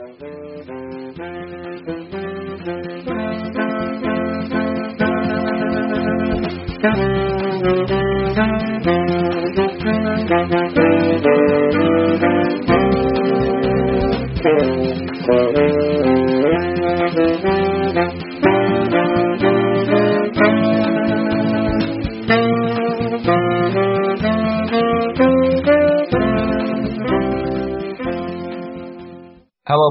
Hello,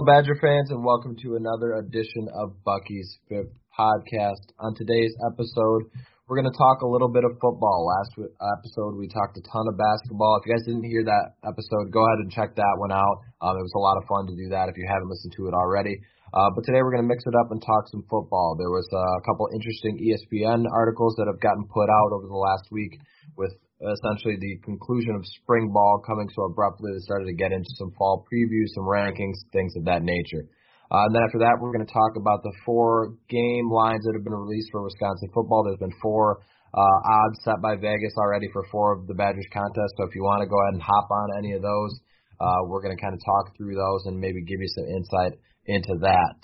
Badger fans, and welcome to another edition of Bucky's Fifth Podcast. On today's episode, we're going to talk a little bit of football. Last episode, we talked a ton of basketball. If you guys didn't hear that episode, go ahead and check that one out. Um, it was a lot of fun to do that if you haven't listened to it already. Uh, but today we're going to mix it up and talk some football. There was uh, a couple interesting ESPN articles that have gotten put out over the last week with essentially the conclusion of spring ball coming so abruptly. They started to get into some fall previews, some rankings, things of that nature. Uh, and then after that, we're going to talk about the four game lines that have been released for Wisconsin football. There's been four uh, odds set by Vegas already for four of the Badgers contests. So if you want to go ahead and hop on any of those, uh, we're going to kind of talk through those and maybe give you some insight into that.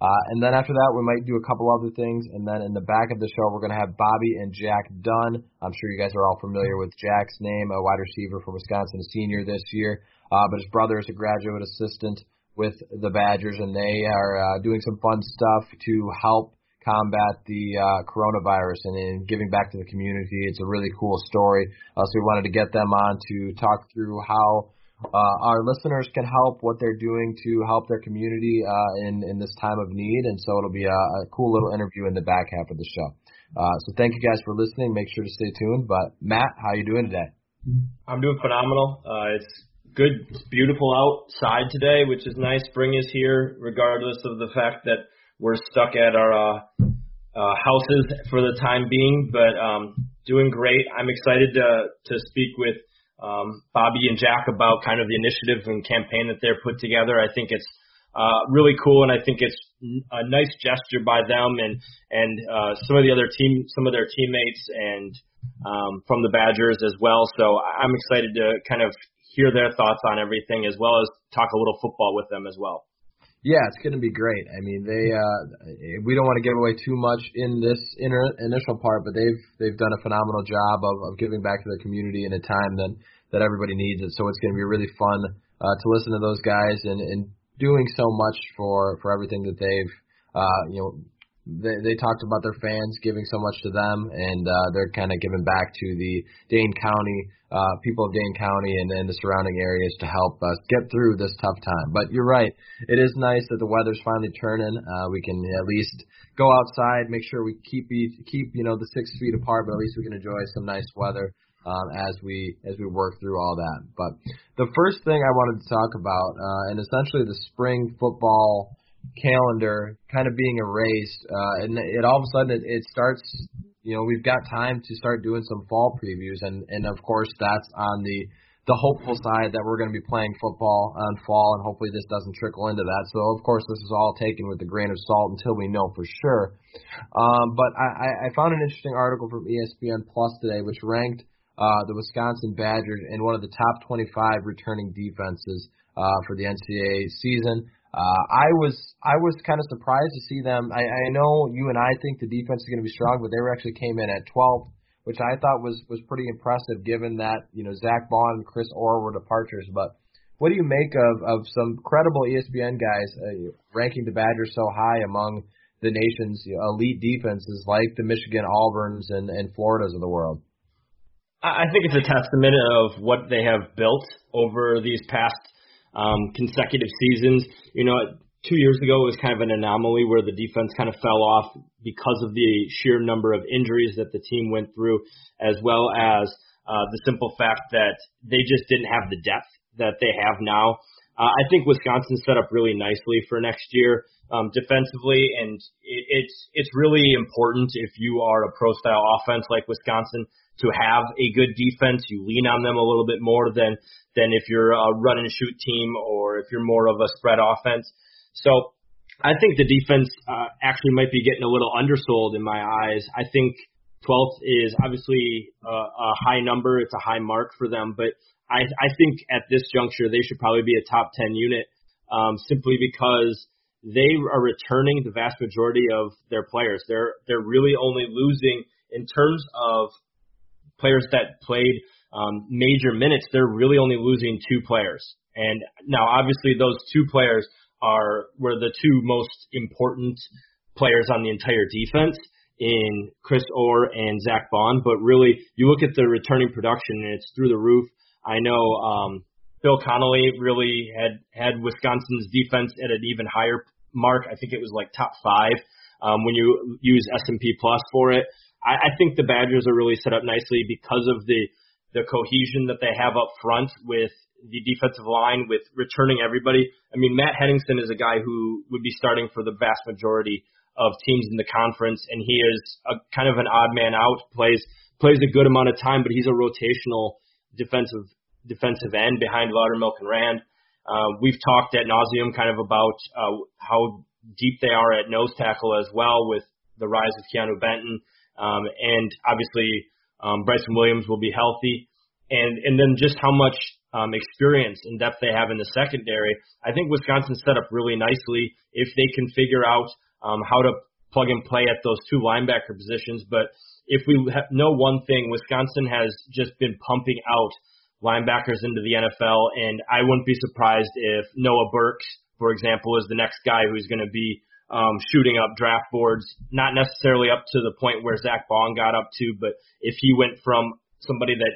Uh, and then after that, we might do a couple other things. And then in the back of the show, we're going to have Bobby and Jack Dunn. I'm sure you guys are all familiar with Jack's name, a wide receiver from Wisconsin, a senior this year. Uh, but his brother is a graduate assistant with the Badgers, and they are uh, doing some fun stuff to help combat the uh, coronavirus and in giving back to the community. It's a really cool story. Uh, so we wanted to get them on to talk through how uh, our listeners can help, what they're doing to help their community uh, in in this time of need. And so it'll be a, a cool little interview in the back half of the show. Uh, so thank you guys for listening. Make sure to stay tuned. But Matt, how are you doing today? I'm doing phenomenal. Uh, it's good, it's beautiful outside today, which is nice. Spring is here, regardless of the fact that we're stuck at our uh, uh, houses for the time being. But um, doing great. I'm excited to to speak with um, Bobby and Jack about kind of the initiative and campaign that they're put together. I think it's uh, really cool, and I think it's a nice gesture by them and and uh, some of the other team, some of their teammates, and um, from the Badgers as well. So I'm excited to kind of hear their thoughts on everything as well as talk a little football with them as well. Yeah, it's going to be great. I mean, they uh we don't want to give away too much in this inner, initial part, but they've they've done a phenomenal job of, of giving back to the community in a time that that everybody needs it. So it's going to be really fun uh to listen to those guys and and doing so much for for everything that they've uh you know they they talked about their fans giving so much to them, and uh, they're kind of giving back to the Dane County uh, people of Dane County and, and the surrounding areas to help us get through this tough time. But you're right, it is nice that the weather's finally turning. Uh, we can at least go outside, make sure we keep keep you know the six feet apart, but at least we can enjoy some nice weather. Um, as we as we work through all that, but the first thing I wanted to talk about, uh, and essentially the spring football calendar kind of being erased, uh, and it all of a sudden it, it starts. You know, we've got time to start doing some fall previews, and and of course that's on the the hopeful side that we're going to be playing football on fall, and hopefully this doesn't trickle into that. So of course this is all taken with a grain of salt until we know for sure. Um, but I, I found an interesting article from ESPN Plus today, which ranked uh, the Wisconsin Badgers in one of the top 25 returning defenses uh, for the NCAA season. Uh, I was I was kind of surprised to see them. I, I know you and I think the defense is going to be strong, but they were actually came in at 12, which I thought was was pretty impressive given that you know Zack Baun and Chris Orr were departures. But what do you make of of some credible ESPN guys uh, ranking the Badgers so high among the nation's you know, elite defenses like the Michigan Auburns and and Floridas of the world? I think it's a testament of what they have built over these past um, consecutive seasons. You know, two years ago it was kind of an anomaly where the defense kind of fell off because of the sheer number of injuries that the team went through, as well as uh, the simple fact that they just didn't have the depth that they have now. Uh, I think Wisconsin set up really nicely for next year um, defensively, and it, it's it's really important if you are a pro style offense like Wisconsin to have a good defense. You lean on them a little bit more than than if you're a run and shoot team or if you're more of a spread offense. So I think the defense uh, actually might be getting a little undersold in my eyes. I think 12th is obviously a, a high number. It's a high mark for them, but I, I think at this juncture they should probably be a top 10 unit um, simply because they are returning the vast majority of their players. They're they're really only losing in terms of players that played um, major minutes. They're really only losing two players, and now obviously those two players are were the two most important players on the entire defense in Chris Orr and Zack Baun. But really, you look at the returning production, and it's through the roof. I know um, Bill Connelly really had had Wisconsin's defense at an even higher mark. I think it was like top five um, when you use S&P Plus for it. I, I think the Badgers are really set up nicely because of the the cohesion that they have up front with the defensive line, with returning everybody. I mean, Matt Henningsen is a guy who would be starting for the vast majority of teams in the conference, and he is a kind of an odd man out. plays plays a good amount of time, but he's a rotational defensive defensive end behind Loudermilk and Rand. Uh, we've talked at nauseum kind of about uh, how deep they are at nose tackle as well with the rise of Keanu Benton, um, and obviously um, Bryson Williams will be healthy, and and then just how much um, experience and depth they have in the secondary. I think Wisconsin's set up really nicely if they can figure out um, how to plug and play at those two linebacker positions. But if we ha- know one thing, Wisconsin has just been pumping out linebackers into the NFL, and I wouldn't be surprised if Noah Burks, for example, is the next guy who's going to be um, shooting up draft boards, not necessarily up to the point where Zack Baun got up to, but if he went from somebody that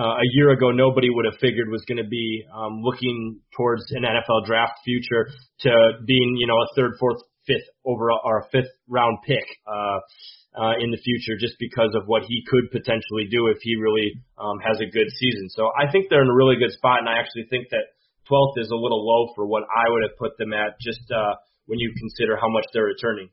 uh, a year ago nobody would have figured was going to be um, looking towards an NFL draft future to being, you know, a third, fourth, fifth overall or a fifth round pick uh, uh, in the future, just because of what he could potentially do if he really um, has a good season. So I think they're in a really good spot, and I actually think that 12th is a little low for what I would have put them at, just uh, when you consider how much they're returning.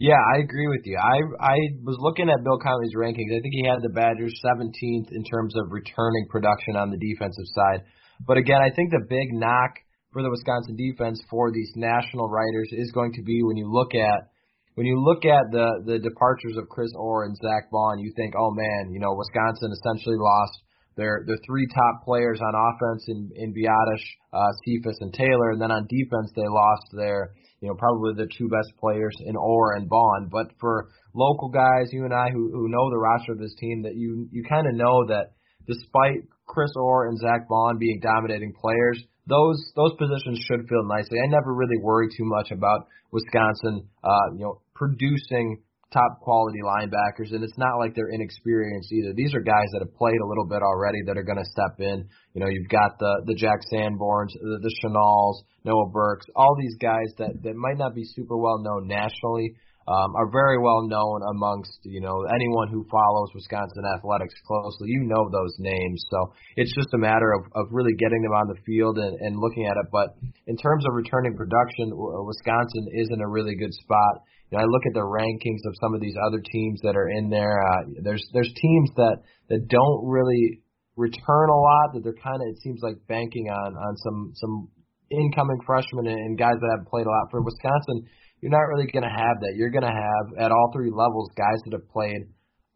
Yeah, I agree with you. I I was looking at Bill Connelly's rankings. I think he had the Badgers 17th in terms of returning production on the defensive side. But again, I think the big knock for the Wisconsin defense for these national writers is going to be when you look at when you look at the the departures of Chris Orr and Zack Baun, you think, oh man, you know, Wisconsin essentially lost their their three top players on offense in in Biadasz, uh, Cephus, and Taylor, and then on defense they lost their you know probably the two best players in Orr and Baun. But for local guys, you and I who who know the roster of this team, that you you kind of know that despite Chris Orr and Zack Baun being dominating players, those those positions should fill nicely. I never really worry too much about Wisconsin, uh, you know, producing top quality linebackers, and it's not like they're inexperienced either. These are guys that have played a little bit already that are going to step in. You know, you've got the the Jack Sanborns, the, the Chenals, Noah Burks, all these guys that that might not be super well known nationally, um, are very well known amongst you know anyone who follows Wisconsin athletics closely. You know those names, so it's just a matter of, of really getting them on the field and, and looking at it. But in terms of returning production, Wisconsin is in a really good spot. You know, I look at the rankings of some of these other teams that are in there. Uh, there's there's teams that that don't really return a lot. That they're kind of it seems like banking on on some some incoming freshmen and, guys that have played a lot for Wisconsin you're not really going to have that. You're going to have at all three levels guys that have played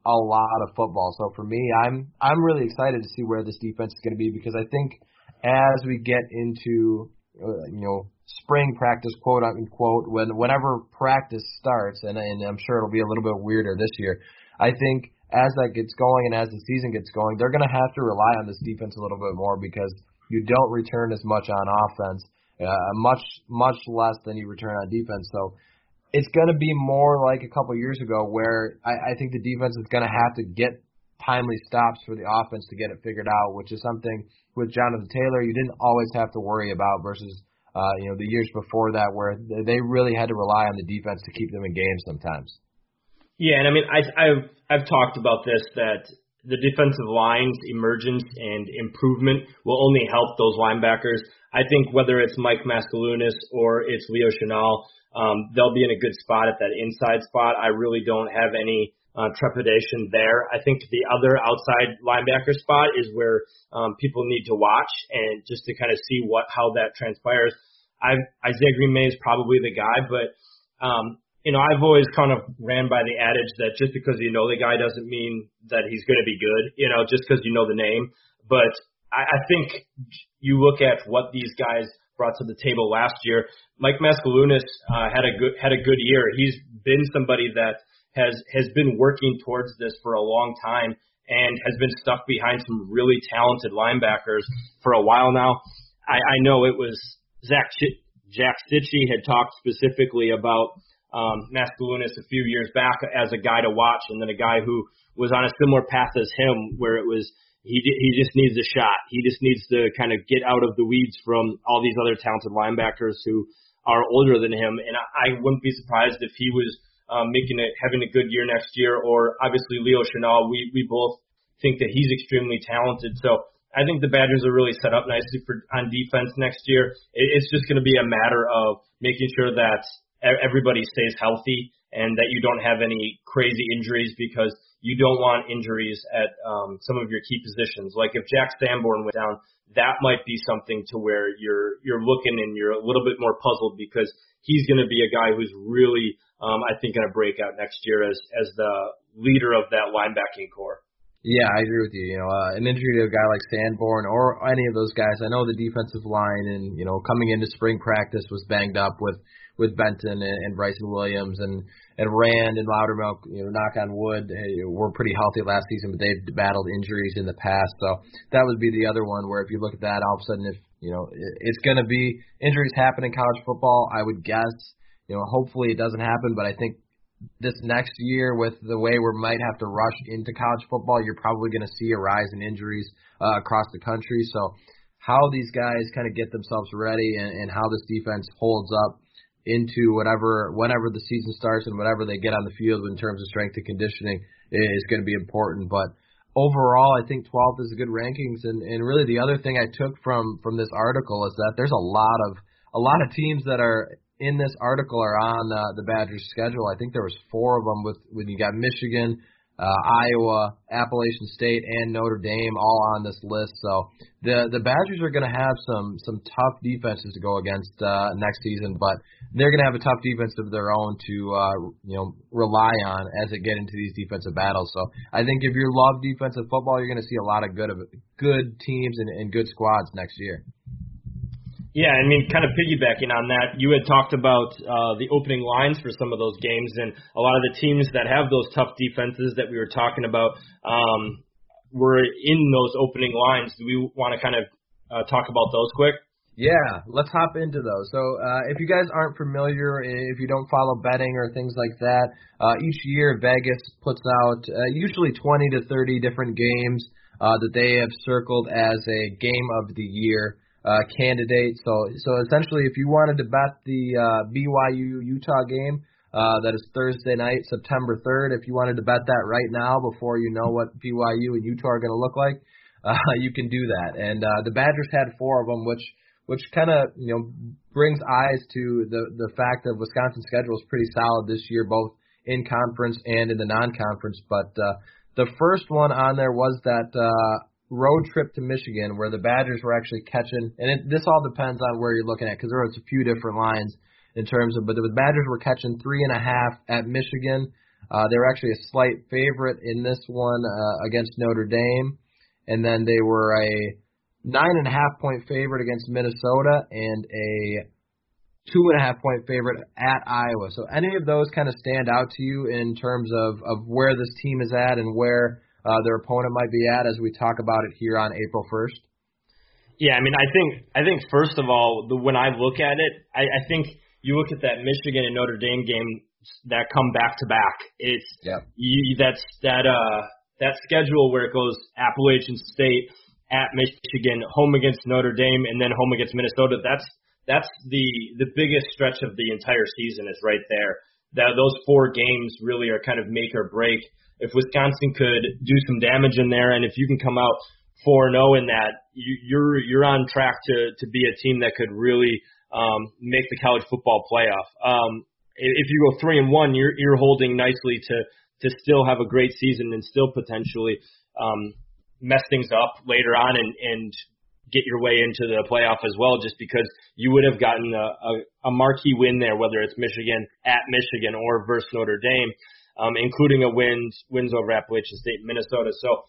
a lot of football. So for me, I'm I'm really excited to see where this defense is going to be because I think as we get into uh, you know spring practice quote unquote when whenever practice starts and and I'm sure it'll be a little bit weirder this year. I think as that gets going and as the season gets going, they're going to have to rely on this defense a little bit more because you don't return as much on offense uh, much much less than you return on defense. So it's going to be more like a couple years ago, where I, I think the defense is going to have to get timely stops for the offense to get it figured out, which is something with Jonathan Taylor you didn't always have to worry about versus uh, you know the years before that where they really had to rely on the defense to keep them in games sometimes. Yeah, and I mean I, I've I've talked about this that the defensive line's emergence and improvement will only help those linebackers. I think whether it's Mike Maskalunas or it's Leo Chenal, um, they'll be in a good spot at that inside spot. I really don't have any uh, trepidation there. I think the other outside linebacker spot is where um, people need to watch and just to kind of see what how that transpires. I Izayah Green-May is probably the guy, but um, you know, I've always kind of ran by the adage that just because you know the guy doesn't mean that he's going to be good, you know, just because you know the name. But I, I think you look at what these guys brought to the table last year. Mike Maskalunas uh, had a good had a good year. He's been somebody that has has been working towards this for a long time and has been stuck behind some really talented linebackers for a while now. I, I know it was Zach Ch- Jack Stitchie had talked specifically about um, Maskalunas a few years back as a guy to watch, and then a guy who was on a similar path as him, where it was he he just needs a shot. He just needs to kind of get out of the weeds from all these other talented linebackers who are older than him. And I, I wouldn't be surprised if he was um, making it, having a good year next year. Or obviously Leo Chenal, we we both think that he's extremely talented. So I think the Badgers are really set up nicely for on defense next year. It, it's just going to be a matter of making sure that everybody stays healthy and that you don't have any crazy injuries because you don't want injuries at um, some of your key positions. Like if Jack Sanborn went down, that might be something to where you're you're looking and you're a little bit more puzzled because he's going to be a guy who's really um, I think going to break out next year as as the leader of that linebacking core. Yeah, I agree with you. You know, uh, an injury to a guy like Sanborn or any of those guys. I know the defensive line and you know coming into spring practice was banged up with with Benton and, and Bryson Williams and and Rand and Loudermilk. You know, knock on wood, were pretty healthy last season, but they've battled injuries in the past. So that would be the other one where if you look at that, all of a sudden, if you know, it's going to be injuries happen in college football. I would guess. You know, hopefully it doesn't happen, but I think this next year with the way we might have to rush into college football, you're probably going to see a rise in injuries uh, across the country. So how these guys kind of get themselves ready and, and how this defense holds up into whatever whenever the season starts and whatever they get on the field in terms of strength and conditioning is going to be important. But overall, I think 12th is a good rankings. And, and really, the other thing I took from from this article is that there's a lot of a lot of teams that are in this article are on uh, the Badgers schedule. I think there was four of them with when you got Michigan, uh, Iowa, Appalachian State, and Notre Dame all on this list. So the the Badgers are going to have some some tough defenses to go against uh, next season, but they're going to have a tough defense of their own to uh, you know rely on as they get into these defensive battles. So I think if you love defensive football, you're going to see a lot of good of good teams and, and good squads next year. Yeah, I mean, kind of piggybacking on that, you had talked about uh, the opening lines for some of those games, and a lot of the teams that have those tough defenses that we were talking about um, were in those opening lines. Do we want to kind of uh, talk about those quick? Yeah, let's hop into those. So, uh, if you guys aren't familiar, if you don't follow betting or things like that, uh, each year Vegas puts out uh, usually 20 to 30 different games uh, that they have circled as a game of the year uh, candidate. So so essentially, if you wanted to bet the uh, BYU Utah game, uh, that is Thursday night, September 3rd. If you wanted to bet that right now before you know what BYU and Utah are going to look like, uh, you can do that. And uh, the Badgers had four of them, which which kind of you know brings eyes to the the fact that Wisconsin's schedule is pretty solid this year, both in conference and in the non-conference. But uh, the first one on there was that uh, road trip to Michigan where the Badgers were actually catching, and it, this all depends on where you're looking at because there was a few different lines in terms of, but the Badgers were catching three and a half at Michigan. Uh, they were actually a slight favorite in this one uh, against Notre Dame, and then they were a nine and a half point favorite against Minnesota and a two and a half point favorite at Iowa. So any of those kind of stand out to you in terms of of where this team is at and where uh, their opponent might be at as we talk about it here on April 1st? Yeah, I mean, I think I think first of all, the, when I look at it, I, I think you look at that Michigan and Notre Dame game that come back to back. It's yeah. you, that's that uh that schedule where it goes Appalachian State at Michigan, home against Notre Dame, and then home against Minnesota. That's that's the the biggest stretch of the entire season is right there. That those four games really are kind of make or break if Wisconsin could do some damage in there, and if you can come out 4 0 in that, you, you're you're on track to to be a team that could really um, make the college football playoff. Um, if you go three and one, you're you're holding nicely to to still have a great season and still potentially um, mess things up later on and and get your way into the playoff as well, just because you would have gotten a, a, a marquee win there, whether it's Michigan at Michigan or versus Notre Dame um, including a wins wins over Appalachian State, Minnesota. So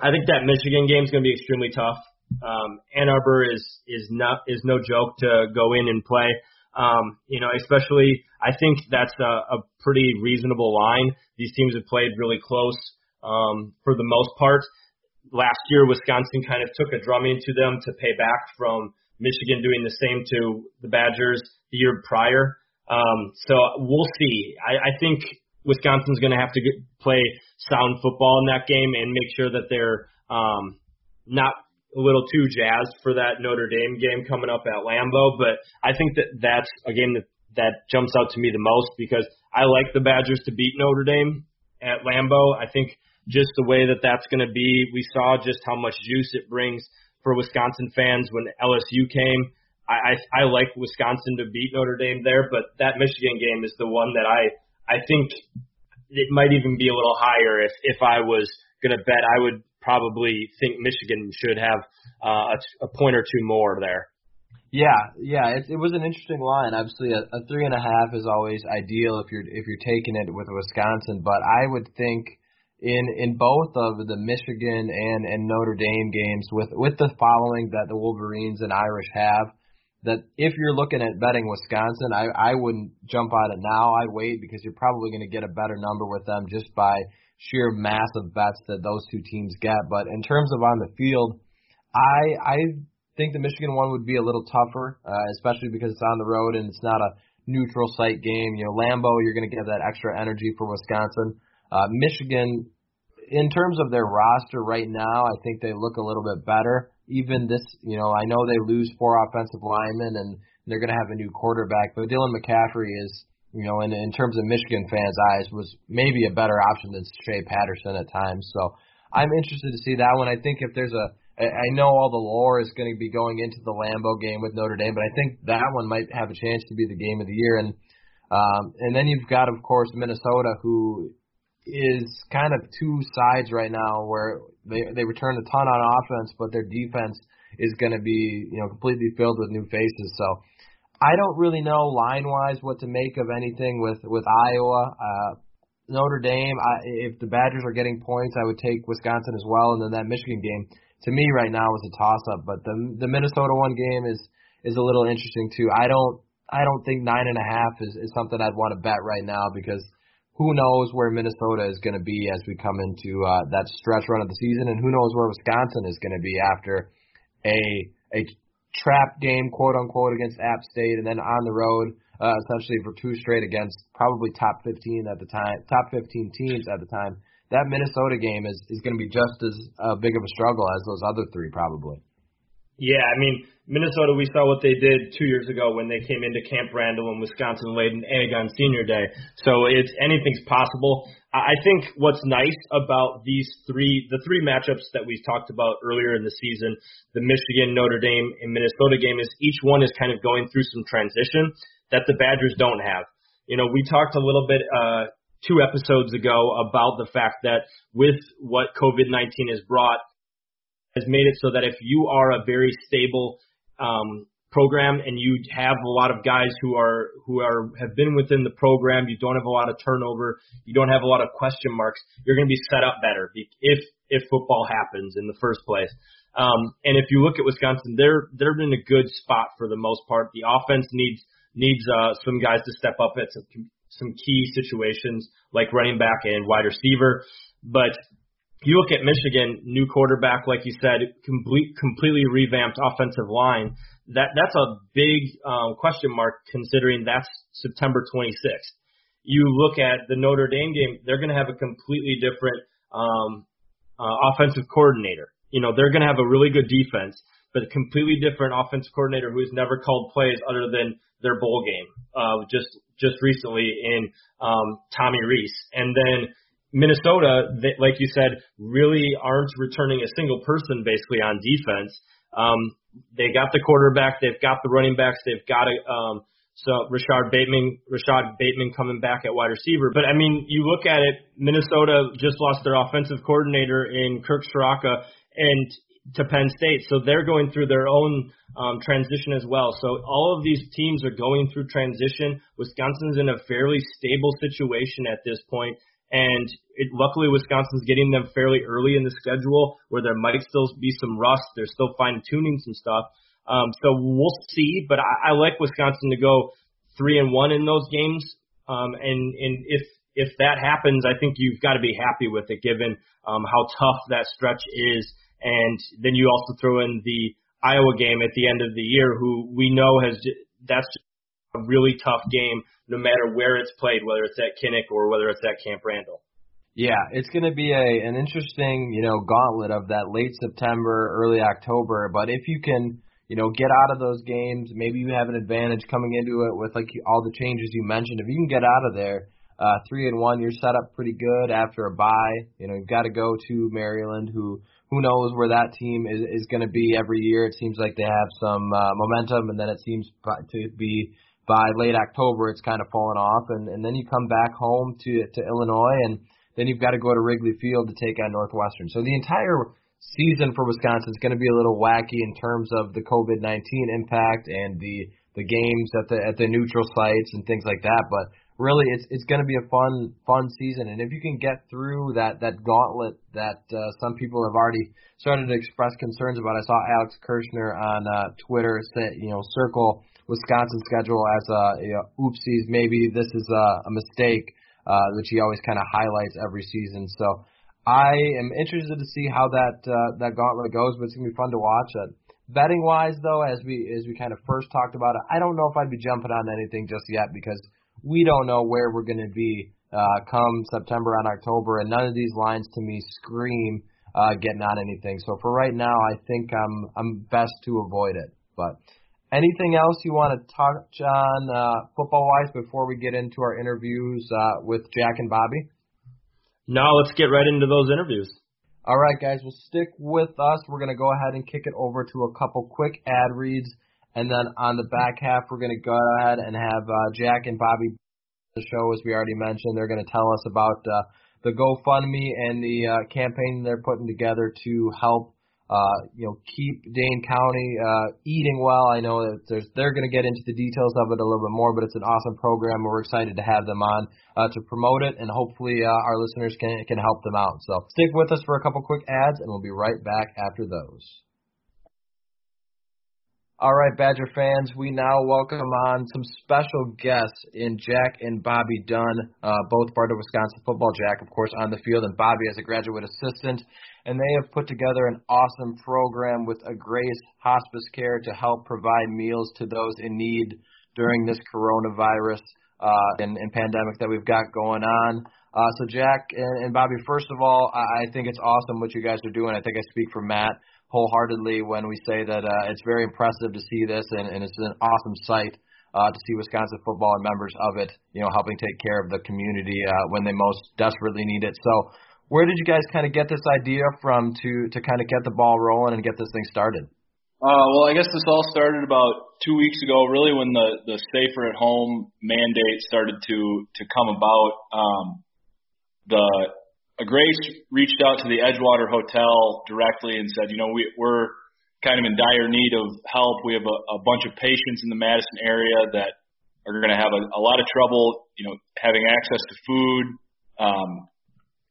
I think that Michigan game is going to be extremely tough. Um, Ann Arbor is is not is no joke to go in and play. Um, you know, especially I think that's a, a pretty reasonable line. These teams have played really close um, for the most part. Last year, Wisconsin kind of took a drumming to them to pay back from Michigan doing the same to the Badgers the year prior. Um, so we'll see. I, I think Wisconsin's going to have to get, play sound football in that game and make sure that they're um, not a little too jazzed for that Notre Dame game coming up at Lambeau. But I think that that's a game that that jumps out to me the most because I like the Badgers to beat Notre Dame at Lambeau. I think just the way that that's going to be, we saw just how much juice it brings for Wisconsin fans when LSU came. I, I, I like Wisconsin to beat Notre Dame there, but that Michigan game is the one that I I think it might even be a little higher if if I was going to bet. I would probably think Michigan should have uh, a, a point or two more there. Yeah, yeah, it, it was an interesting line. Obviously, a, a three and a half is always ideal if you're if you're taking it with Wisconsin, but I would think in in both of the Michigan and and Notre Dame games with with the following that the Wolverines and Irish have, that if you're looking at betting Wisconsin, I I wouldn't jump on it now. I'd wait because you're probably going to get a better number with them just by sheer massive bets that those two teams get. But in terms of on the field, I I think the Michigan one would be a little tougher, uh, especially because it's on the road and it's not a neutral site game. You know, Lambeau, you're going to get that extra energy for Wisconsin. Uh, Michigan, in terms of their roster right now, I think they look a little bit better. Even this, you know, I know they lose four offensive linemen and they're going to have a new quarterback, but Dylan McCaffrey is, you know, in, in terms of Michigan fans' eyes, was maybe a better option than Shea Patterson at times. So I'm interested to see that one. I think if there's a I know all the lore is going to be going into the Lambeau game with Notre Dame, but I think that one might have a chance to be the game of the year. And um, and then you've got, of course, Minnesota, who is kind of two sides right now, where they they return a ton on offense, but their defense is going to be you know completely filled with new faces. So I don't really know line wise what to make of anything with with Iowa. Uh, Notre Dame, I, if the Badgers are getting points, I would take Wisconsin as well, and then that Michigan game to me right now is a toss up. But the the Minnesota one game is is a little interesting too. I don't I don't think nine and a half is, is something I'd want to bet right now because who knows where Minnesota is going to be as we come into uh, that stretch run of the season, and who knows where Wisconsin is going to be after a a trap game, quote unquote, against App State, and then on the road, uh, essentially for two straight against probably top 15 at the time, top 15 teams at the time that Minnesota game is is going to be just as uh, big of a struggle as those other three probably. Yeah, I mean Minnesota. We saw what they did two years ago when they came into Camp Randall and Wisconsin laid an egg on Senior Day. So it's anything's possible. I think what's nice about these three, the three matchups that we talked about earlier in the season, the Michigan, Notre Dame, and Minnesota game, is each one is kind of going through some transition that the Badgers don't have. You know, we talked a little bit uh, two episodes ago about the fact that with what COVID-19 has brought, has made it so that if you are a very stable um, program and you have a lot of guys who are who are have been within the program, you don't have a lot of turnover, you don't have a lot of question marks, you're going to be set up better if if football happens in the first place. Um, and if you look at Wisconsin, they're they're in a good spot for the most part. The offense needs needs uh, some guys to step up at some some key situations like running back and wide receiver. But you look at Michigan, new quarterback, like you said, complete, completely revamped offensive line. That that's a big um, question mark considering that's September 26th. You look at the Notre Dame game; they're going to have a completely different um, uh, offensive coordinator. You know, they're going to have a really good defense, but a completely different offensive coordinator who's never called plays other than their bowl game uh, just just recently in um, Tommy Rees, and then Minnesota, they, like you said, really aren't returning a single person basically on defense. Um, they got the quarterback, they've got the running backs, they've got a um, so Rashod Bateman, Rashod Bateman coming back at wide receiver. But I mean, you look at it, Minnesota just lost their offensive coordinator in Kirk Ciarrocca, and to Penn State, so they're going through their own um, transition as well. So all of these teams are going through transition. Wisconsin's in a fairly stable situation at this point, And it, luckily, Wisconsin's getting them fairly early in the schedule where there might still be some rust. They're still fine tuning some stuff. Um, so we'll see. But I, I like Wisconsin to go three and one in those games. Um, and and if if that happens, I think you've got to be happy with it, given um, how tough that stretch is. And then you also throw in the Iowa game at the end of the year, who we know has that's a really tough game no matter where it's played, whether it's at Kinnick or whether it's at Camp Randall. Yeah, it's going to be a an interesting, you know, gauntlet of that late September, early October. But if you can, you know, get out of those games, maybe you have an advantage coming into it with like all the changes you mentioned. If you can get out of there uh, three and one, you're set up pretty good after a bye. You know, you've got to go to Maryland, who who knows where that team is is going to be every year. It seems like they have some uh, momentum, and then it seems to be by late October it's kind of fallen off, and and then you come back home to to Illinois, and then you've got to go to Wrigley Field to take on Northwestern. So the entire season for Wisconsin is going to be a little wacky in terms of the COVID-19 impact and the the games at the at the neutral sites and things like that. But really, it's it's going to be a fun fun season. And if you can get through that that gauntlet that uh, some people have already started to express concerns about, I saw Alex Kirshner on uh, Twitter say, you know, circle Wisconsin schedule as a you know, oopsies. Maybe this is a, a mistake, uh, he always kind of highlights every season. So I am interested to see how that uh, that gauntlet goes, but it's gonna be fun to watch. It. Betting wise, though, as we as we kind of first talked about it, I don't know if I'd be jumping on anything just yet because we don't know where we're to be uh, come September and October, and none of these lines to me scream uh, getting on anything. So for right now, I think I'm I'm best to avoid it. But Anything else you want to touch on uh, football wise before we get into our interviews uh, with Jack and Bobby? No, let's get right into those interviews. All right, guys, well, stick with us. We're going to go ahead and kick it over to a couple quick ad reads. And then on the back half, we're going to go ahead and have uh, Jack and Bobby the show, as we already mentioned. They're going to tell us about uh, the GoFundMe and the uh, campaign they're putting together to help uh, you know, keep Dane County uh, eating well. I know that there's, they're going to get into the details of it a little bit more, but it's an awesome program. We're excited to have them on uh, to promote it, and hopefully uh, our listeners can can help them out. So stick with us for a couple quick ads, and we'll be right back after those. All right, Badger fans, we now welcome on some special guests in Jack and Bobby Dunn, uh, both part of Wisconsin football. Jack, of course, on the field, and Bobby as a graduate assistant. And they have put together an awesome program with Agrace Hospice Care to help provide meals to those in need during this coronavirus uh, and, and pandemic that we've got going on. Uh, so, Jack and, and Bobby, first of all, I, I think it's awesome what you guys are doing. I think I speak for Matt wholeheartedly when we say that uh, it's very impressive to see this, and, and it's an awesome sight uh, to see Wisconsin football and members of it, you know, helping take care of the community uh, when they most desperately need it. So, where did you guys kind of get this idea from to to kind of get the ball rolling and get this thing started? Uh, well, I guess this all started about two weeks ago, really when the the safer at home mandate started to to come about. Um, the Grace reached out to the Edgewater Hotel directly and said, you know, we, we're kind of in dire need of help. We have a, a bunch of patients in the Madison area that are going to have a, a lot of trouble, you know, having access to food, um,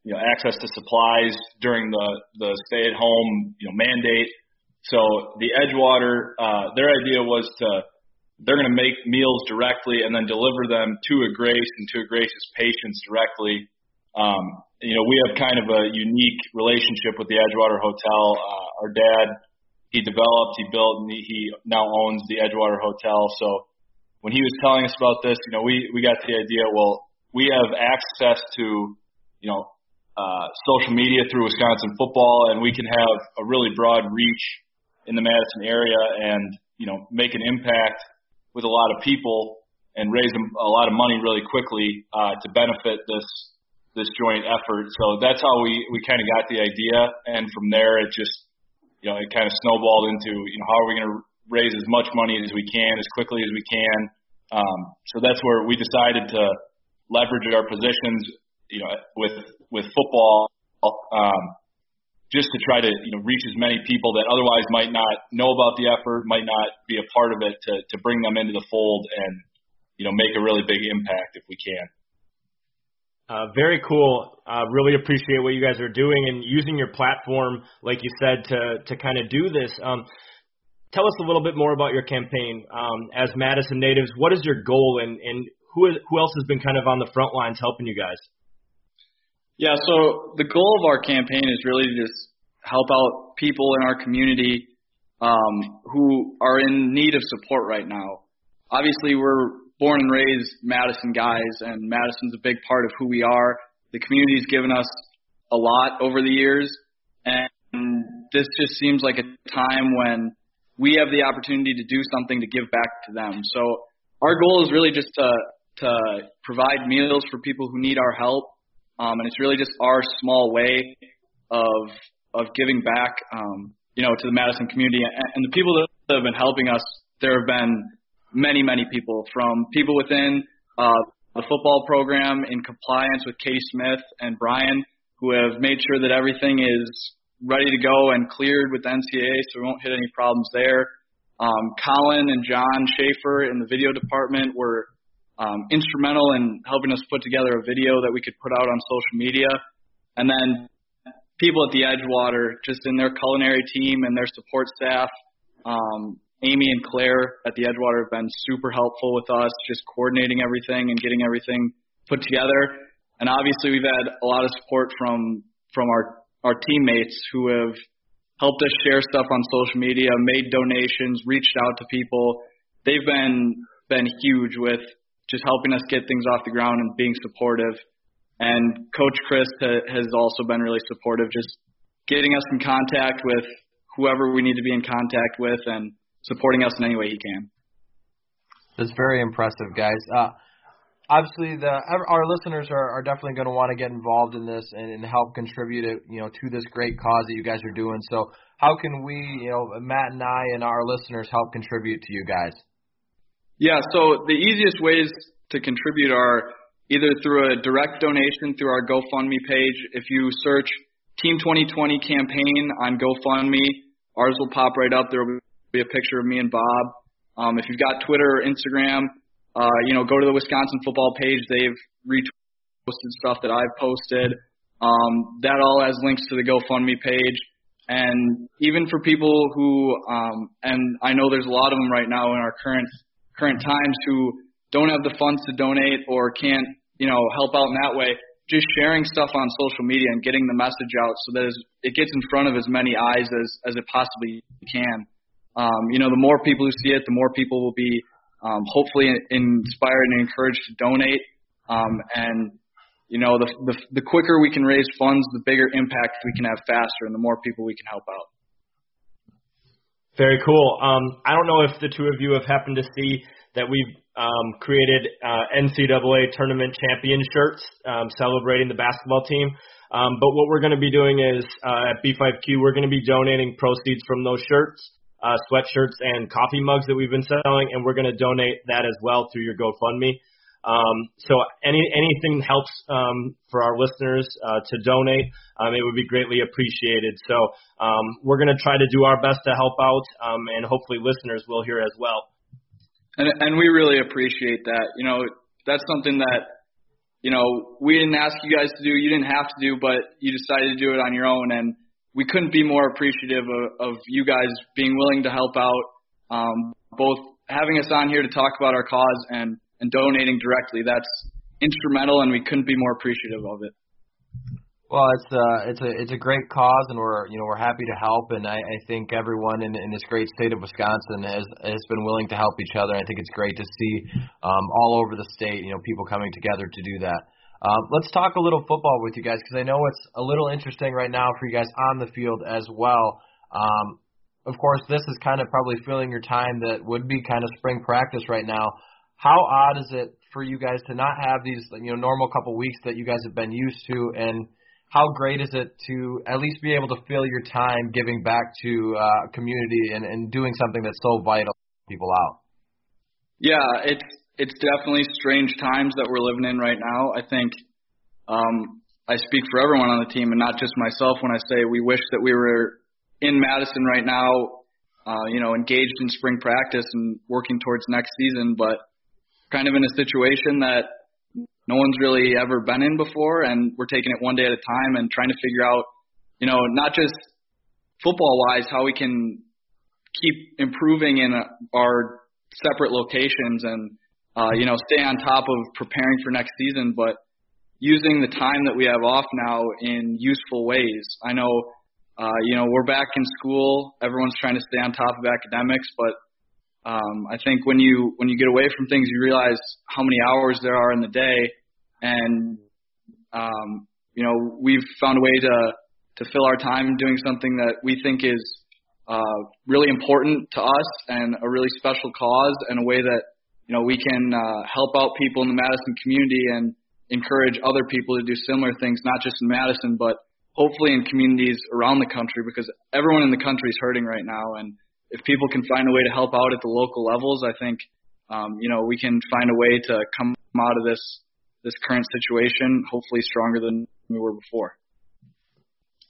you know, access to supplies during the the stay at home, you know, mandate. So the Edgewater, uh, their idea was to they're going to make meals directly and then deliver them to Agrace and to Agrace's patients directly. Um, you know, we have kind of a unique relationship with the Edgewater Hotel. Uh, our dad, he developed, he built, and he, he now owns the Edgewater Hotel. So when he was telling us about this, you know, we we got the idea. Well, we have access to, you know, uh, social media through Wisconsin football, and we can have a really broad reach in the Madison area, and you know, make an impact with a lot of people and raise a lot of money really quickly uh, to benefit this this joint effort. So that's how we we kind of got the idea, and from there it just you know it kind of snowballed into you know how are we going to raise as much money as we can as quickly as we can. Um, so that's where we decided to leverage our positions, you know, with with football, um, just to try to you know reach as many people that otherwise might not know about the effort, might not be a part of it, to to bring them into the fold and you know make a really big impact if we can. Uh, very cool. Uh, really appreciate what you guys are doing and using your platform, like you said, to to kind of do this. Um, tell us a little bit more about your campaign um, as Madison natives. What is your goal, and and who is, who else has been kind of on the front lines helping you guys? Yeah, so the goal of our campaign is really to just help out people in our community um, who are in need of support right now. Obviously, we're born and raised Madison guys, and Madison's a big part of who we are. The community's given us a lot over the years, and this just seems like a time when we have the opportunity to do something to give back to them. So our goal is really just to to provide meals for people who need our help, um, and it's really just our small way of of giving back, um, you know, to the Madison community and, and the people that have been helping us. There have been many, many people from people within uh, the football program in compliance with Katie Smith and Brian, who have made sure that everything is ready to go and cleared with the NCAA, so we won't hit any problems there. Um, Colin and John Schaefer in the video department were um, instrumental in helping us put together a video that we could put out on social media. And then people at the Edgewater, just in their culinary team and their support staff, um, Amy and Claire at the Edgewater have been super helpful with us, just coordinating everything and getting everything put together. And obviously, we've had a lot of support from from our our teammates who have helped us share stuff on social media, made donations, reached out to people. They've been been huge with just helping us get things off the ground and being supportive. And Coach Chryst ha- has also been really supportive, just getting us in contact with whoever we need to be in contact with and supporting us in any way he can. That's very impressive, guys. Uh, obviously, the our listeners are, are definitely going to want to get involved in this and, and help contribute it, you know, to this great cause that you guys are doing. So, how can we, you know, Matt and I and our listeners help contribute to you guys? Yeah, so the easiest ways to contribute are either through a direct donation through our GoFundMe page. If you search Team 2020 campaign on GoFundMe, ours will pop right up. There will be a picture of me and Bob. Um, if you've got Twitter or Instagram, uh, you know, go to the Wisconsin football page. They've reposted stuff that I've posted. Um, that all has links to the GoFundMe page. And even for people who, um, and I know there's a lot of them right now in our current current times who don't have the funds to donate or can't, you know, help out in that way. Just sharing stuff on social media and getting the message out so that it gets in front of as many eyes as as it possibly can. Um, you know, the more people who see it, the more people will be um, hopefully inspired and encouraged to donate. Um, and you know, the, the the quicker we can raise funds, the bigger impact we can have faster, and the more people we can help out. Very cool. Um, I don't know if the two of you have happened to see that we've um, created uh, NCAA tournament champion shirts um, celebrating the basketball team. Um, but what we're going to be doing is uh, at B5Q, we're going to be donating proceeds from those shirts uh, sweatshirts and coffee mugs that we've been selling, and we're going to donate that as well through your GoFundMe. Um, so any anything helps um, for our listeners uh, to donate. Um, it would be greatly appreciated. So um, we're going to try to do our best to help out, um, and hopefully listeners will hear as well. And, and we really appreciate that. You know, that's something that you know we didn't ask you guys to do. You didn't have to do, but you decided to do it on your own, and we couldn't be more appreciative of, of you guys being willing to help out, um, both having us on here to talk about our cause and, and donating directly. That's instrumental, and we couldn't be more appreciative of it. Well, it's uh, it's a it's a great cause, and we're you know we're happy to help, and I, I think everyone in, in this great state of Wisconsin has has been willing to help each other. I think it's great to see um, all over the state, you know, people coming together to do that. Um, let's talk a little football with you guys because I know it's a little interesting right now for you guys on the field as well. Um, of course, this is kind of probably filling your time that would be kind of spring practice right now. How odd is it for you guys to not have these you know normal couple weeks that you guys have been used to, and how great is it to at least be able to fill your time giving back to uh, community and, and doing something that's so vital to people out? Yeah, it's it's definitely strange times that we're living in right now. I think um, I speak for everyone on the team and not just myself when I say we wish that we were in Madison right now, uh, you know, engaged in spring practice and working towards next season, but kind of in a situation that no one's really ever been in before, and we're taking it one day at a time and trying to figure out, you know, not just football wise, how we can keep improving in our separate locations and uh, you know stay on top of preparing for next season, but using the time that we have off now in useful ways. I know uh, you know we're back in school, everyone's trying to stay on top of academics, but um, I think when you when you get away from things, you realize how many hours there are in the day, and um, you know we've found a way to to fill our time doing something that we think is uh, really important to us and a really special cause and a way that you know we can uh, help out people in the Madison community and encourage other people to do similar things, not just in Madison, but hopefully in communities around the country because everyone in the country is hurting right now. And if people can find a way to help out at the local levels, I think um, you know we can find a way to come out of this this current situation hopefully stronger than we were before.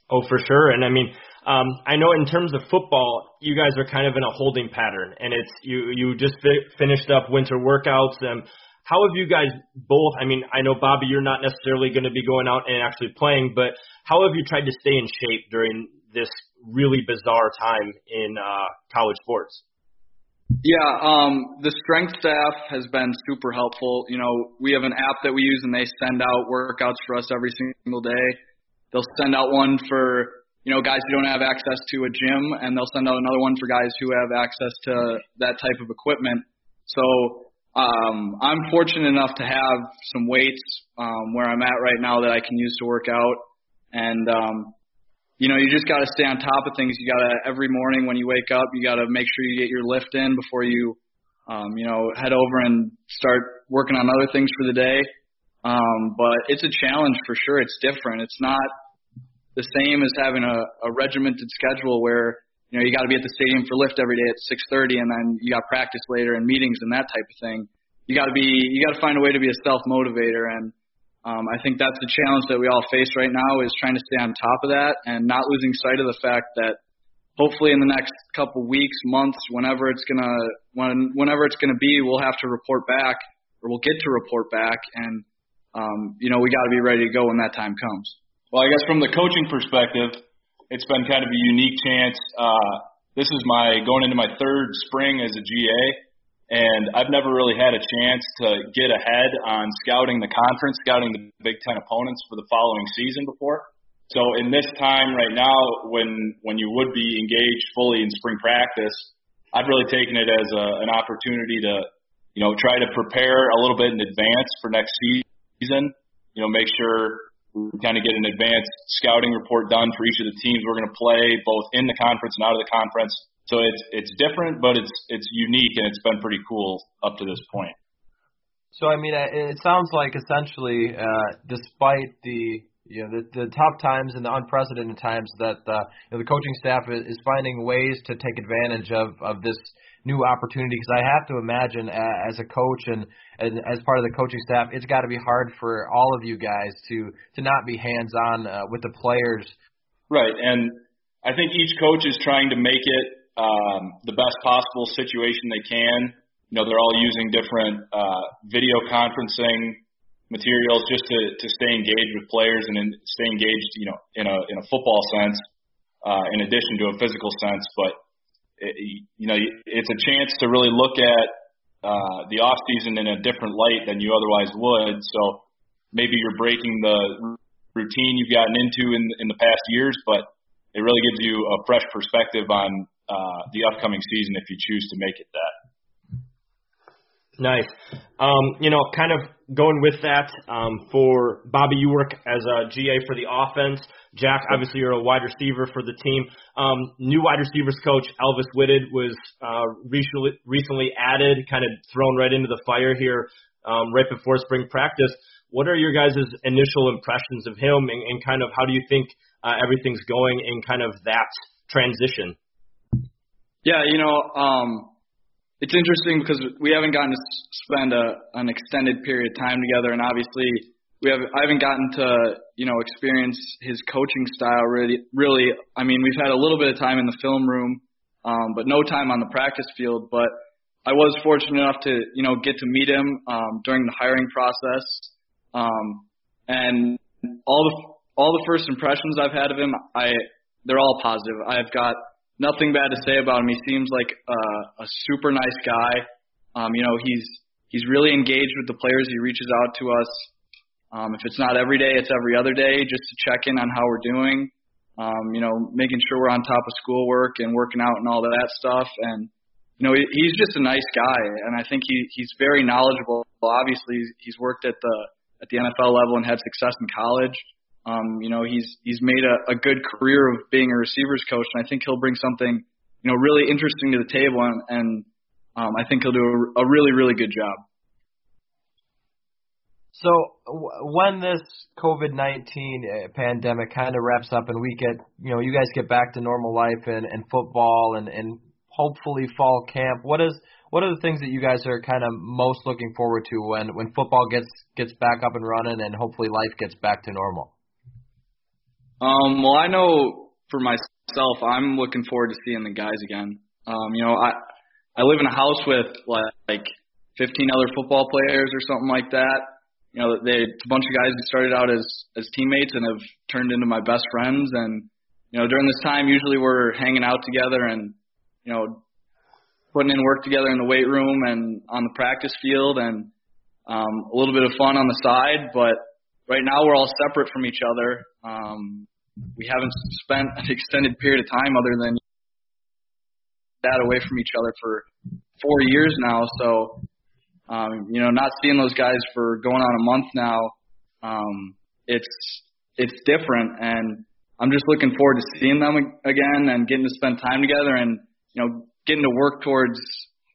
Oh, for sure. And I mean, um, I know in terms of football, you guys are kind of in a holding pattern, and it's you you just fi- finished up winter workouts. And how have you guys both? I mean, I know Bobby, you're not necessarily going to be going out and actually playing, but how have you tried to stay in shape during this really bizarre time in uh, college sports? Yeah, um, the strength staff has been super helpful. You know, we have an app that we use, and they send out workouts for us every single day They'll send out one for you know guys who don't have access to a gym, and they'll send out another one for guys who have access to that type of equipment. So um, I'm fortunate enough to have some weights um, where I'm at right now that I can use to work out, and um, you know you just got to stay on top of things. You got to every morning when you wake up, you got to make sure you get your lift in before you um, you know head over and start working on other things for the day. Um, but it's a challenge for sure. It's different. It's not the same as having a, a regimented schedule where you know you got to be at the stadium for lift every day at 6:30, and then you got practice later and meetings and that type of thing. You got to be you got to find a way to be a self motivator, and um, I think that's the challenge that we all face right now is trying to stay on top of that and not losing sight of the fact that hopefully in the next couple weeks, months, whenever it's gonna when whenever it's gonna be, we'll have to report back or we'll get to report back and um, you know, we got to be ready to go when that time comes. Well, I guess from the coaching perspective, it's been kind of a unique chance. Uh, this is my going into my third spring as a GA, and I've never really had a chance to get ahead on scouting the conference, scouting the Big Ten opponents for the following season before. So in this time right now, when when you would be engaged fully in spring practice, I've really taken it as a, an opportunity to, you know, try to prepare a little bit in advance for next season. You know, make sure we kind of get an advanced scouting report done for each of the teams we're going to play, both in the conference and out of the conference. So it's it's different, but it's it's unique and it's been pretty cool up to this point. So I mean, it sounds like essentially, uh, despite the you know the, the tough times and the unprecedented times, that you know, the coaching staff is finding ways to take advantage of of this new opportunity because I have to imagine as a coach and, and as part of the coaching staff, it's got to be hard for all of you guys to to not be hands on uh, with the players. Right, and I think each coach is trying to make it um, the best possible situation they can. You know, they're all using different uh, video conferencing materials just to to stay engaged with players and in, stay engaged, you know, in a in a football sense, uh, in addition to a physical sense, but it, you know, it's a chance to really look at uh, the off season in a different light than you otherwise would. So maybe you're breaking the routine you've gotten into in in the past years, but it really gives you a fresh perspective on uh, the upcoming season if you choose to make it that. Nice. Um, you know, kind of going with that, um, for Bobby, you work as a GA for the offense. Jack, obviously you're a wide receiver for the team. Um, new wide receivers coach Alvis Whitted was uh, recently, recently added, kind of thrown right into the fire here um, right before spring practice. What are your guys' initial impressions of him, and, and kind of how do you think uh, everything's going in kind of that transition? Yeah, you know, um, it's interesting because we haven't gotten to spend a, an extended period of time together, and obviously we have I haven't gotten to you know experience his coaching style really really I mean we've had a little bit of time in the film room um, but no time on the practice field but I was fortunate enough to you know get to meet him um, during the hiring process Um, and all the all the first impressions I've had of him, I they're all positive. I've got nothing bad to say about him. He seems like uh, a super nice guy. Um, you know, he's he's really engaged with the players. He reaches out to us. Um, if it's not every day, it's every other day, just to check in on how we're doing. Um, you know, making sure we're on top of schoolwork and working out and all that stuff. And you know, he, he's just a nice guy, and I think he he's very knowledgeable. Obviously, he's worked at the at the NFL level and had success in college. Um, you know, he's he's made a, a good career of being a receivers coach, and I think he'll bring something you know really interesting to the table, and, and um, I think he'll do a, a really really good job. So when this COVID nineteen uh, pandemic kind of wraps up and we get, you know, you guys get back to normal life and, and football and, and hopefully fall camp, what is what are the things that you guys are kind of most looking forward to when when football gets gets back up and running and hopefully life gets back to normal? Um, well, I know for myself, I'm looking forward to seeing the guys again. Um, you know, I I live in a house with like 15 other football players or something like that you know, they it's a bunch of guys who started out as as teammates and have turned into my best friends. And you know, during this time, usually we're hanging out together and you know, putting in work together in the weight room and on the practice field and um, a little bit of fun on the side. But right now, we're all separate from each other. Um, we haven't spent an extended period of time other than that away from each other for four years now. So um, you know, not seeing those guys for going on a month now, um, it's it's different, and I'm just looking forward to seeing them again and getting to spend time together, and you know, getting to work towards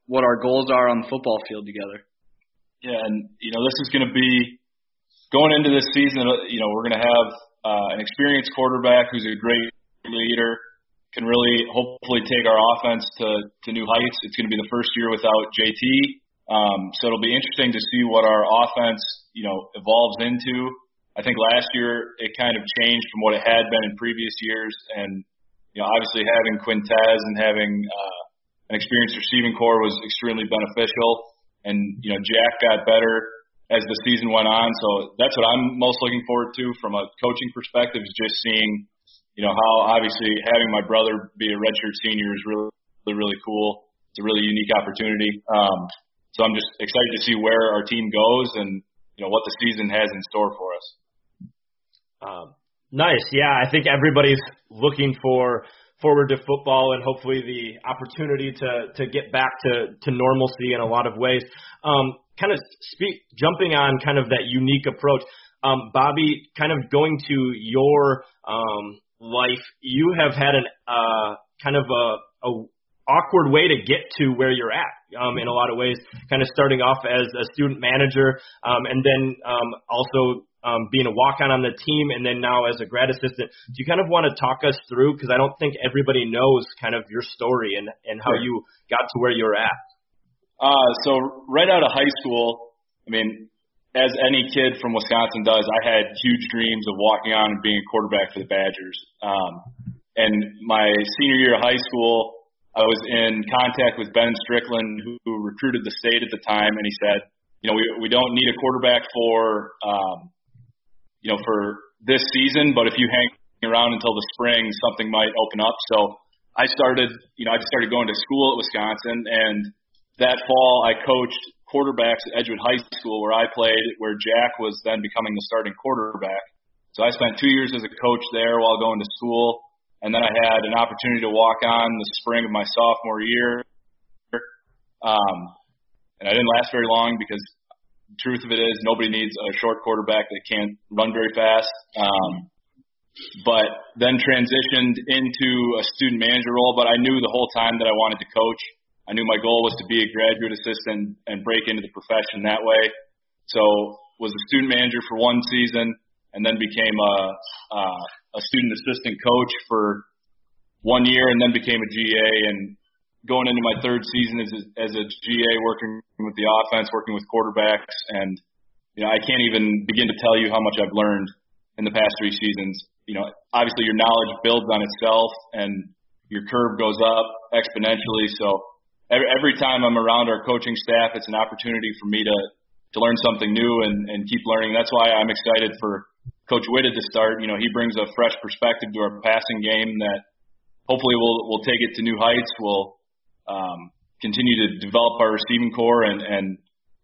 what our goals are on the football field together. Yeah, and you know, this is going to be going into this season. You know, we're going to have uh, an experienced quarterback who's a great leader, can really hopefully take our offense to to new heights. It's going to be the first year without JT. Um, so it'll be interesting to see what our offense, you know, evolves into. I think last year it kind of changed from what it had been in previous years, and you know, obviously having Quintez and having uh, an experienced receiving corps was extremely beneficial. And you know, Jack got better as the season went on, so that's what I'm most looking forward to from a coaching perspective is just seeing, you know, how obviously having my brother be a redshirt senior is really, really, really cool. It's a really unique opportunity. Um, so I'm just excited to see where our team goes and you know what the season has in store for us. Um, nice, yeah. I think everybody's looking for forward to football and hopefully the opportunity to to get back to to normalcy in a lot of ways. Um, kind of speak jumping on kind of that unique approach. Um, Bobby, kind of going to your um, life, you have had an uh, kind of a, a awkward way to get to where you're at um, in a lot of ways. Kind of starting off as a student manager, um, and then um, also um, being a walk-on on the team, and then now as a grad assistant. Do you kind of want to talk us through? Because I don't think everybody knows kind of your story and and how you got to where you're at. Uh, so right out of high school, I mean, as any kid from Wisconsin does, I had huge dreams of walking on and being a quarterback for the Badgers. Um, and my senior year of high school, I was in contact with Ben Strickland, who, who recruited the state at the time, and he said, you know, we we don't need a quarterback for, um, you know, for this season, but if you hang around until the spring, something might open up. So I started, you know, I started going to school at Wisconsin, and that fall I coached quarterbacks at Edgewood High School, where I played, where Jack was then becoming the starting quarterback. So I spent two years as a coach there while going to school. And then I had an opportunity to walk on the spring of my sophomore year. Um, and I didn't last very long because the truth of it is nobody needs a short quarterback that can't run very fast. Um, but then transitioned into a student manager role. But I knew the whole time that I wanted to coach. I knew my goal was to be a graduate assistant and break into the profession that way. So was a student manager for one season and then became a, a a student assistant coach for one year and then became a GA and going into my third season as a, as a GA working with the offense, working with quarterbacks and you know, I can't even begin to tell you how much I've learned in the past three seasons. You know, obviously your knowledge builds on itself and your curve goes up exponentially. So every, every time I'm around our coaching staff, it's an opportunity for me to to learn something new and, and keep learning. That's why I'm excited for Coach Whitted to start. You know, he brings a fresh perspective to our passing game that hopefully we'll we'll take it to new heights. We'll um, continue to develop our receiving corps and and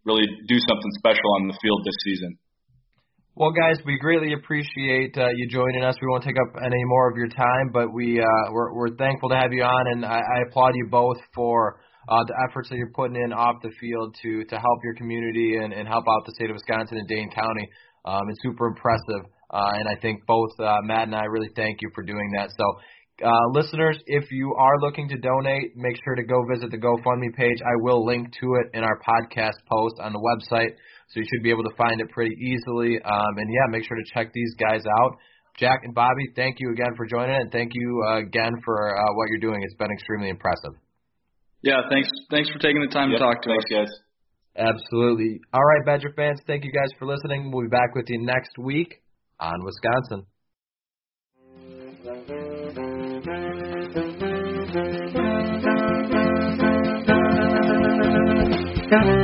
really do something special on the field this season. Well, guys, we greatly appreciate uh, you joining us. We won't take up any more of your time, but we uh, we're, we're thankful to have you on, and I, I applaud you both for uh, the efforts that you're putting in off the field to to help your community and, and help out the state of Wisconsin and Dane County. Um, it's super impressive, uh, and I think both uh, Matt and I really thank you for doing that. So. Uh, listeners, if you are looking to donate, make sure to go visit the GoFundMe page. I will link to it in our podcast post on the website so you should be able to find it pretty easily. Um, and yeah, make sure to check these guys out. Jack and Bobby, thank you again for joining, and thank you uh, again for uh, what you're doing. It's been extremely impressive. Yeah, thanks. Thanks for taking the time yep, to talk to thanks, us, guys. Absolutely. All right, Badger fans, thank you guys for listening. We'll be back with you next week on Wisconsin. Thank